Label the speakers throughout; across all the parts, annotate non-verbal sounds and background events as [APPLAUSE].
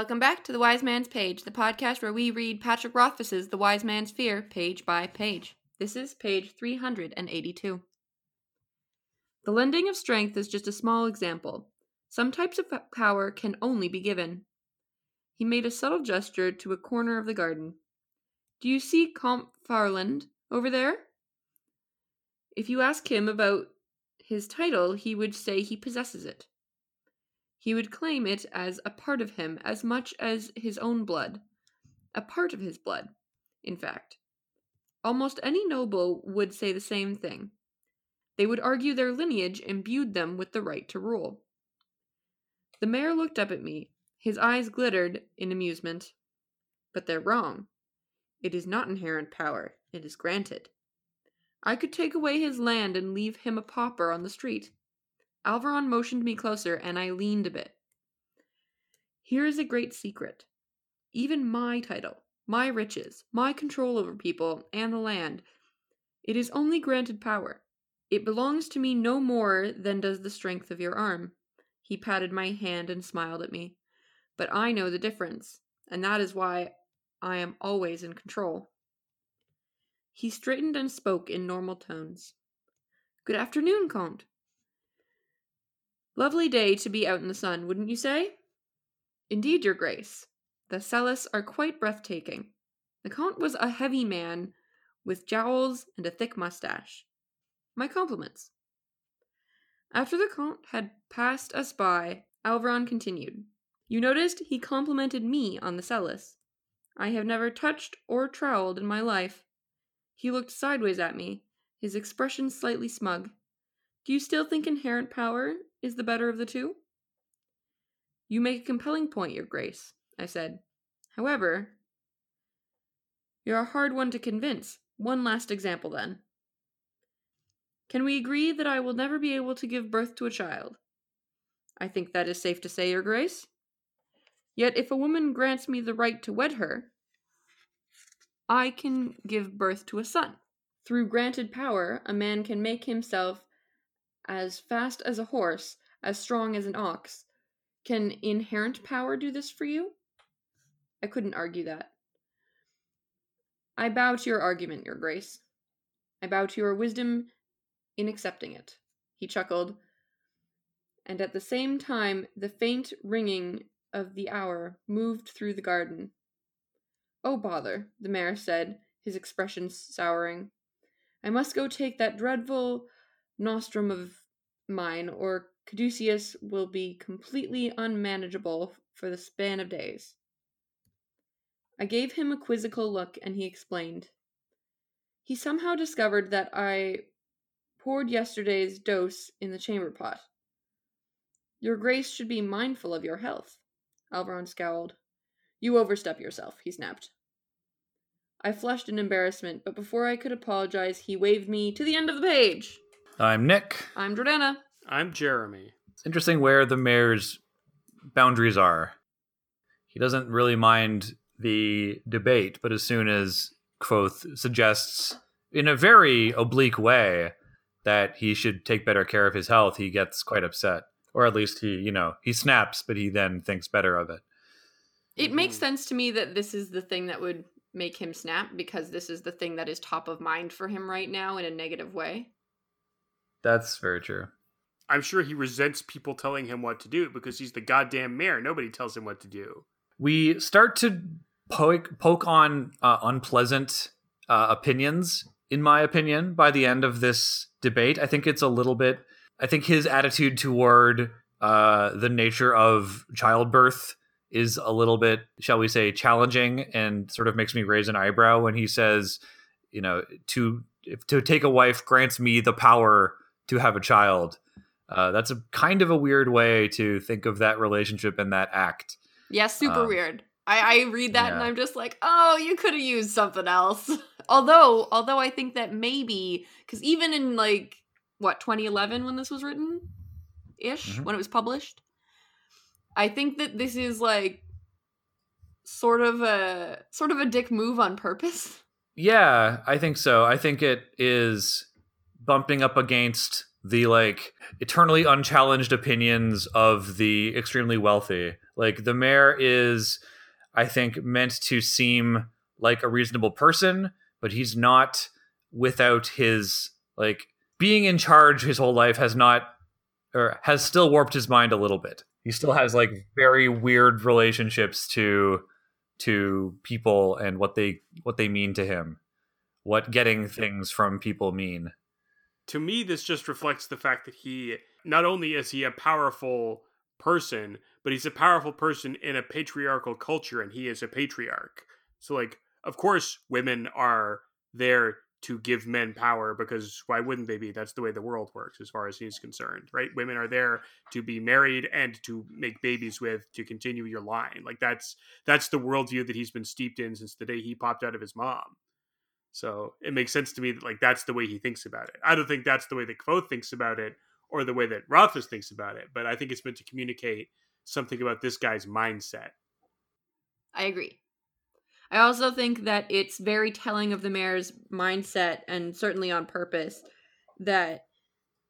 Speaker 1: Welcome back to The Wise Man's Page, the podcast where we read Patrick Rothfuss's The Wise Man's Fear page by page. This is page 382. The lending of strength is just a small example. Some types of power can only be given. He made a subtle gesture to a corner of the garden. Do you see Comte Farland over there? If you ask him about his title, he would say he possesses it. He would claim it as a part of him as much as his own blood. A part of his blood, in fact. Almost any noble would say the same thing. They would argue their lineage imbued them with the right to rule. The mayor looked up at me. His eyes glittered in amusement. But they're wrong. It is not inherent power, it is granted. I could take away his land and leave him a pauper on the street. Alveron motioned me closer, and I leaned a bit. Here is a great secret. Even my title, my riches, my control over people and the land, it is only granted power. It belongs to me no more than does the strength of your arm. He patted my hand and smiled at me. But I know the difference, and that is why I am always in control. He straightened and spoke in normal tones. Good afternoon, Comte. Lovely day to be out in the sun, wouldn't you say? Indeed, Your Grace. The selas are quite breathtaking. The Count was a heavy man with jowls and a thick mustache. My compliments. After the Count had passed us by, Alveron continued. You noticed he complimented me on the selas. I have never touched or troweled in my life, he looked sideways at me, his expression slightly smug. Do you still think inherent power is the better of the two? You make a compelling point, Your Grace, I said. However, you're a hard one to convince. One last example, then. Can we agree that I will never be able to give birth to a child? I think that is safe to say, Your Grace. Yet if a woman grants me the right to wed her, I can give birth to a son. Through granted power, a man can make himself as fast as a horse, as strong as an ox. Can inherent power do this for you? I couldn't argue that. I bow to your argument, Your Grace. I bow to your wisdom in accepting it. He chuckled, and at the same time the faint ringing of the hour moved through the garden. Oh, bother, the mayor said, his expression souring. I must go take that dreadful nostrum of mine, or Caduceus will be completely unmanageable for the span of days. I gave him a quizzical look, and he explained. He somehow discovered that I poured yesterday's dose in the chamber pot. Your grace should be mindful of your health. Alveron scowled. You overstep yourself, he snapped. I flushed in embarrassment, but before I could apologize, he waved me to the end of the page.
Speaker 2: I'm Nick.
Speaker 1: I'm Jordana.
Speaker 3: I'm Jeremy.
Speaker 2: It's interesting where the mayor's boundaries are. He doesn't really mind the debate, but as soon as Kvothe suggests, in a very oblique way, that he should take better care of his health, he gets quite upset. Or at least he, you know, he snaps, but he then thinks better of it.
Speaker 1: It makes mm-hmm. sense to me that this is the thing that would make him snap because this is the thing that is top of mind for him right now in a negative way.
Speaker 2: That's very true.
Speaker 3: I'm sure he resents people telling him what to do because he's the goddamn mayor. Nobody tells him what to do.
Speaker 2: We start to poke, poke on uh, unpleasant uh, opinions, in my opinion, by the end of this debate. I think it's a little bit, I think his attitude toward uh, the nature of childbirth is a little bit, shall we say, challenging and sort of makes me raise an eyebrow when he says, you know, to if, to take a wife grants me the power to have a child. Uh, that's a kind of a weird way to think of that relationship and that act.
Speaker 1: Yeah, super um, weird. I, I read that yeah. and I'm just like, oh, you could have used something else. [LAUGHS] although, although I think that maybe because even in like what 2011 when this was written, ish mm-hmm. when it was published, I think that this is like sort of a sort of a dick move on purpose. [LAUGHS]
Speaker 2: Yeah, I think so. I think it is bumping up against the like eternally unchallenged opinions of the extremely wealthy. Like the mayor is, I think, meant to seem like a reasonable person, but he's not without his like being in charge his whole life has not or has still warped his mind a little bit. He still has like very weird relationships to to people and what they what they mean to him. What getting things from people mean.
Speaker 3: To me this just reflects the fact that he not only is he a powerful person, but he's a powerful person in a patriarchal culture and he is a patriarch. So like of course women are there to give men power because why wouldn't they be? That's the way the world works as far as he's concerned, right? Women are there to be married and to make babies with to continue your line. Like that's that's the worldview that he's been steeped in since the day he popped out of his mom. So it makes sense to me that like that's the way he thinks about it. I don't think that's the way that Kvothe thinks about it or the way that Rothfuss thinks about it, but I think it's meant to communicate something about this guy's mindset.
Speaker 1: I agree. I also think that it's very telling of the mayor's mindset, and certainly on purpose, that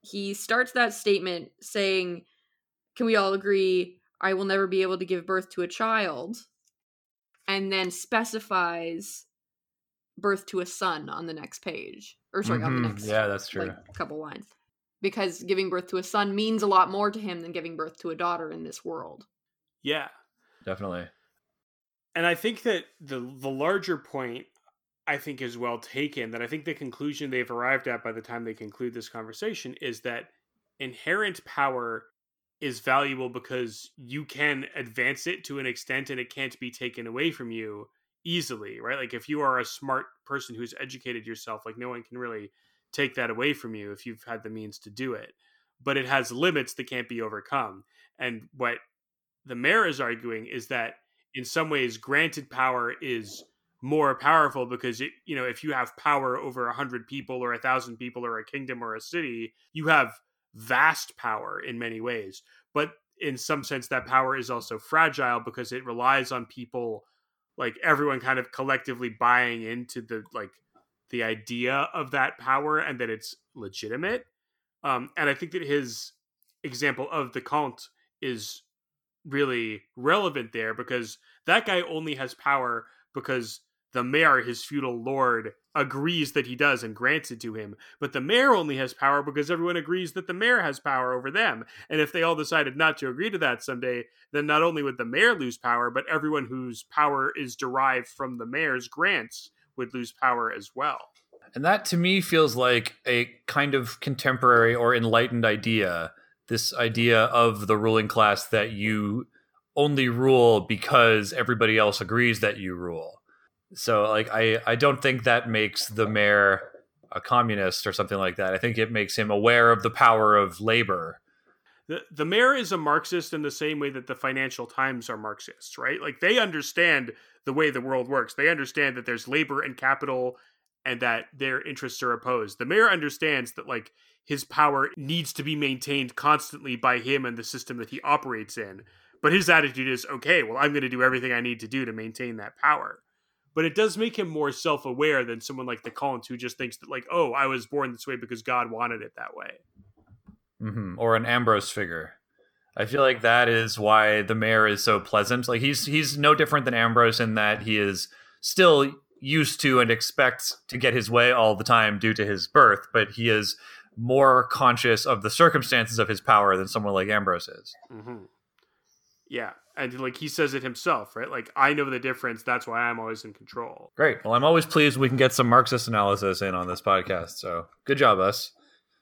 Speaker 1: he starts that statement saying, Can we all agree I will never be able to give birth to a child? And then specifies birth to a son on the next page. Or sorry, on the
Speaker 2: Mhm.
Speaker 1: next
Speaker 2: Yeah, that's true.
Speaker 1: like, couple lines. Because giving birth to a son means a lot more to him than giving birth to a daughter in this world.
Speaker 3: Yeah.
Speaker 2: Definitely.
Speaker 3: and I think that the the larger point I think is well taken. That I think the conclusion they've arrived at by the time they conclude this conversation is that inherent power is valuable because you can advance it to an extent and it can't be taken away from you easily, right? Like if you are a smart person who's educated yourself, like no one can really take that away from you if you've had the means to do it. But it has limits that can't be overcome. And what the mayor is arguing is that in some ways granted power is more powerful because it you know if you have power over a hundred people or a thousand people or a kingdom or a city you have vast power in many ways but in some sense that power is also fragile because it relies on people like everyone kind of collectively buying into the like the idea of that power and that it's legitimate. Um and i think that his example of the Count is really relevant there because that guy only has power because the mayor, his feudal lord, agrees that he does and grants it to him. But the mayor only has power because everyone agrees that the mayor has power over them. And if they all decided not to agree to that someday, then not only would the mayor lose power, but everyone whose power is derived from the mayor's grants would lose power as well.
Speaker 2: And that to me feels like a kind of contemporary or enlightened idea. This idea of the ruling class that you only rule because everybody else agrees that you rule. So like I I don't think that makes the mayor a communist or something like that. I think it makes him aware of the power of labor.
Speaker 3: The, the mayor is a Marxist in the same way that the Financial Times are Marxists, right? Like they understand the way the world works. They understand that there's labor and capital and that their interests are opposed. The mayor understands that like his power needs to be maintained constantly by him and the system that he operates in. But his attitude is okay, well, I'm going to do everything I need to do to maintain that power. But it does make him more self aware than someone like the Collins who just thinks that, like, oh, I was born this way because God wanted it that way.
Speaker 2: hmm Or an Ambrose figure. I feel like that is why the mayor is so pleasant. Like he's he's no different than Ambrose in that he is still used to and expects to get his way all the time due to his birth, but he is more conscious of the circumstances of his power than someone like Ambrose is.
Speaker 3: Mm-hmm. Yeah, and like he says it himself, right? Like I know the difference. That's why I'm always in control.
Speaker 2: Great. Well, I'm always pleased we can get some Marxist analysis in on this podcast. So good job, us.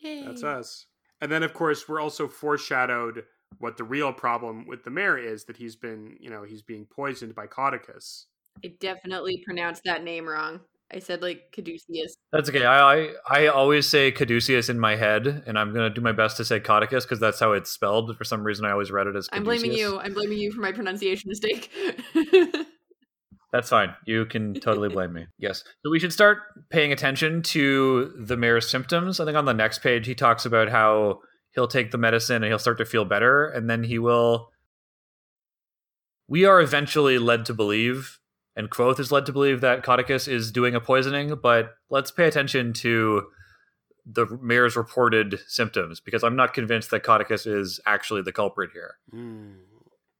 Speaker 2: Yay.
Speaker 3: That's us. And then, of course, we're also foreshadowed what the real problem with the mayor is that he's been, you know, he's being poisoned by Caudicus.
Speaker 1: I definitely pronounced that name wrong. I said like Caduceus.
Speaker 2: That's okay. I I, I always say Caduceus in my head, and I'm gonna do my best to say Caudicus because that's how it's spelled. For some reason, I always read it as.
Speaker 1: I'm blaming you. I'm blaming you for my pronunciation mistake. [LAUGHS]
Speaker 2: That's fine. You can totally blame me. Yes. So we should start paying attention to the mayor's symptoms. I think on the next page he talks about how he'll take the medicine and he'll start to feel better, and then he will. We are eventually led to believe, and Kvothe is led to believe that Caudicus is doing a poisoning, but let's pay attention to the mayor's reported symptoms because I'm not convinced that Caudicus is actually the culprit here. Hmm.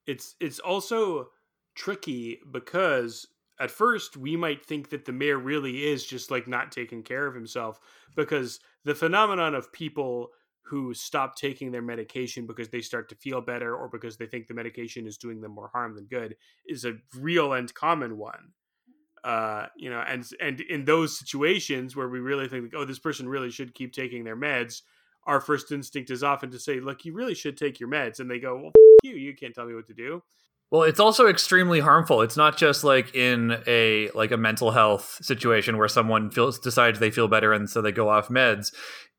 Speaker 3: it's it's also tricky because at first we might think that the mayor really is just like not taking care of himself because the phenomenon of people who stop taking their medication because they start to feel better or because they think the medication is doing them more harm than good is a real and common one uh you know and and in those situations where we really think oh this person really should keep taking their meds our first instinct is often to say look you really should take your meds and they go well you you can't tell me what to do
Speaker 2: Well, it's also extremely harmful. It's not just like in a like a mental health situation where someone feels decides they feel better and so they go off meds.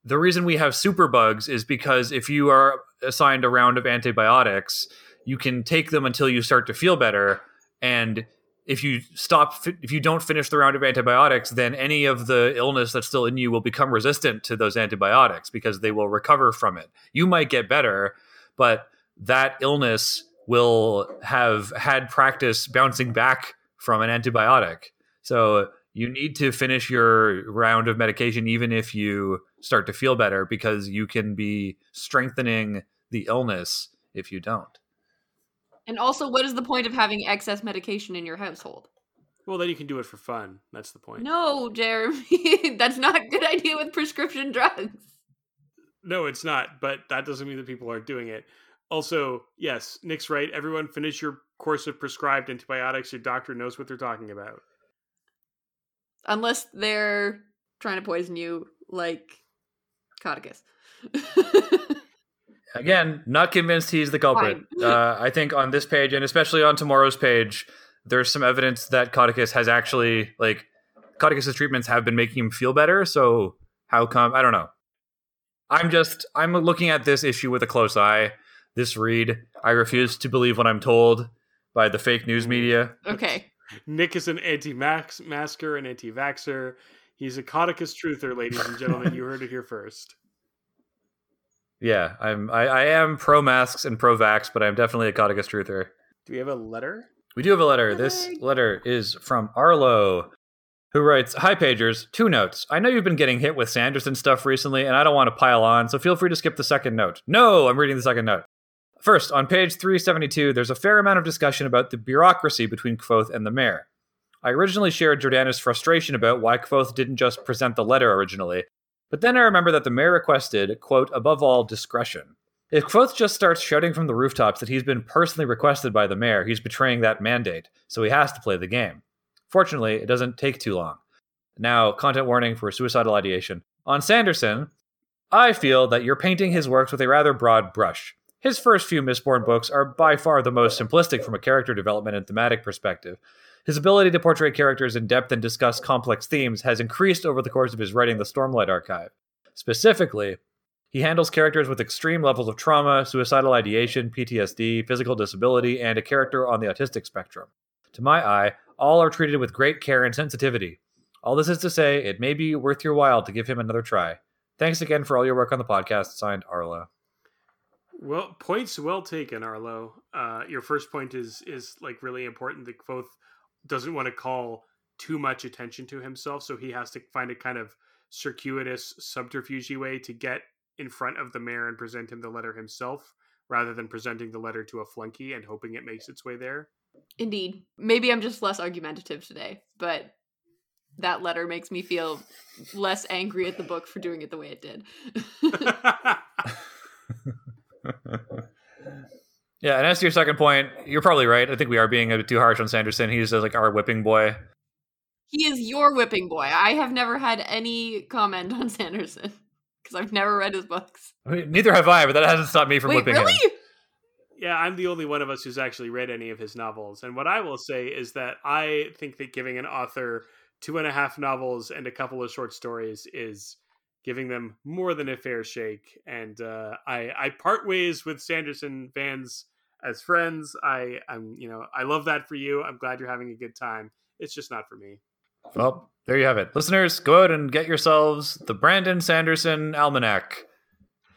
Speaker 2: The reason we have superbugs is because if you are assigned a round of antibiotics, you can take them until you start to feel better and if you stop if you don't finish the round of antibiotics then any of the illness that's still in you will become resistant to those antibiotics because they will recover from it. You might get better, but that illness will have had practice bouncing back from an antibiotic. So you need to finish your round of medication even if you start to feel better because you can be strengthening the illness if you don't.
Speaker 1: And also, what is the point of having excess medication in your household?
Speaker 3: well then you can do it for fun that's the point
Speaker 1: No, Jeremy, [LAUGHS] that's not a good idea with prescription drugs.
Speaker 3: No, it's not, but that doesn't mean that people aren't doing it. Also, yes, Nick's right. Everyone finish your course of prescribed antibiotics. Your doctor knows what they're talking about.
Speaker 1: Unless they're trying to poison you, like Caudicus. [LAUGHS]
Speaker 2: Again, not convinced he's the culprit. uh, I think on this page, and especially on tomorrow's page, there's some evidence that Caudicus has actually like Caudicus's treatments have been making him feel better. So how come? I don't know. I'm just I'm looking at this issue with a close eye. This read, I refuse to believe what I'm told by the fake news media.
Speaker 1: okay. [LAUGHS]
Speaker 3: Nick is an anti-masker, an anti-vaxxer. He's a Caudicus truther, ladies and gentlemen. you heard it here first. [LAUGHS]
Speaker 2: Yeah, I'm I, I am pro masks and pro vax, but I'm definitely a Caudicus truther.
Speaker 3: Do we have a letter?
Speaker 2: We do have a letter. This letter is from Arlo, who writes Hi, Pagers. Two notes. I know you've been getting hit with Sanderson stuff recently, and I don't want to pile on, so feel free to skip the second note. No, I'm reading the second note. First, on page 372, there's a fair amount of discussion about the bureaucracy between Kvothe and the mayor. I originally shared Jordana's frustration about why Kvothe didn't just present the letter originally, but then I remember that the mayor requested, quote, above all, discretion. If Kvothe just starts shouting from the rooftops that he's been personally requested by the mayor, he's betraying that mandate, so he has to play the game. Fortunately, it doesn't take too long. Now, content warning for suicidal ideation. On Sanderson, I feel that you're painting his works with a rather broad brush. His first few Mistborn books are by far the most simplistic from a character development and thematic perspective. His ability to portray characters in depth and discuss complex themes has increased over the course of his writing the Stormlight Archive. Specifically, he handles characters with extreme levels of trauma, suicidal ideation, PTSD, physical disability, and a character on the autistic spectrum. To my eye, all are treated with great care and sensitivity. All this is to say, it may be worth your while to give him another try. Thanks again for all your work on the podcast. Signed, Arlo.
Speaker 3: Well, points well taken, Arlo. Uh, your first point is is like really important. That Kvothe doesn't want to call too much attention to himself, so he has to find a kind of circuitous, subterfuge way to get in front of the mayor and present him the letter himself, rather than presenting the letter to a flunky and hoping it makes its way there.
Speaker 1: Indeed. Maybe I'm just less argumentative today, but that letter makes me feel less angry at the book for doing it the way it did. [LAUGHS] [LAUGHS] [LAUGHS]
Speaker 2: yeah, and as to your second point, you're probably right. I think we are being a bit too harsh on Sanderson. He's like our whipping boy.
Speaker 1: he is your whipping boy. I have never had any comment on Sanderson because I've never read his books.
Speaker 2: I mean, neither have I, but that hasn't stopped me from
Speaker 1: Wait,
Speaker 2: whipping
Speaker 1: really?
Speaker 2: him.
Speaker 3: yeah, I'm the only one of us who's actually read any of his novels. And what I will say is that I think that giving an author two and a half novels and a couple of short stories is giving them more than a fair shake. And uh, I, I part ways with Sanderson fans as friends. I, I'm, you know, I love that for you. I'm glad you're having a good time. It's just not for me.
Speaker 2: Well, there you have it. Listeners, go out and get yourselves the Brandon Sanderson Almanac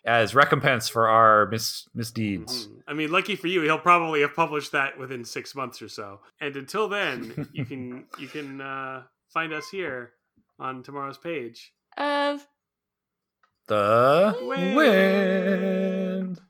Speaker 2: as recompense for our mis- misdeeds.
Speaker 3: Mhm. I mean, lucky for you, he'll probably have published that within six months or so. And until then, you [LAUGHS] can you can uh, find us here on tomorrow's page.
Speaker 1: Uh,
Speaker 2: The
Speaker 3: Wind.
Speaker 2: wind.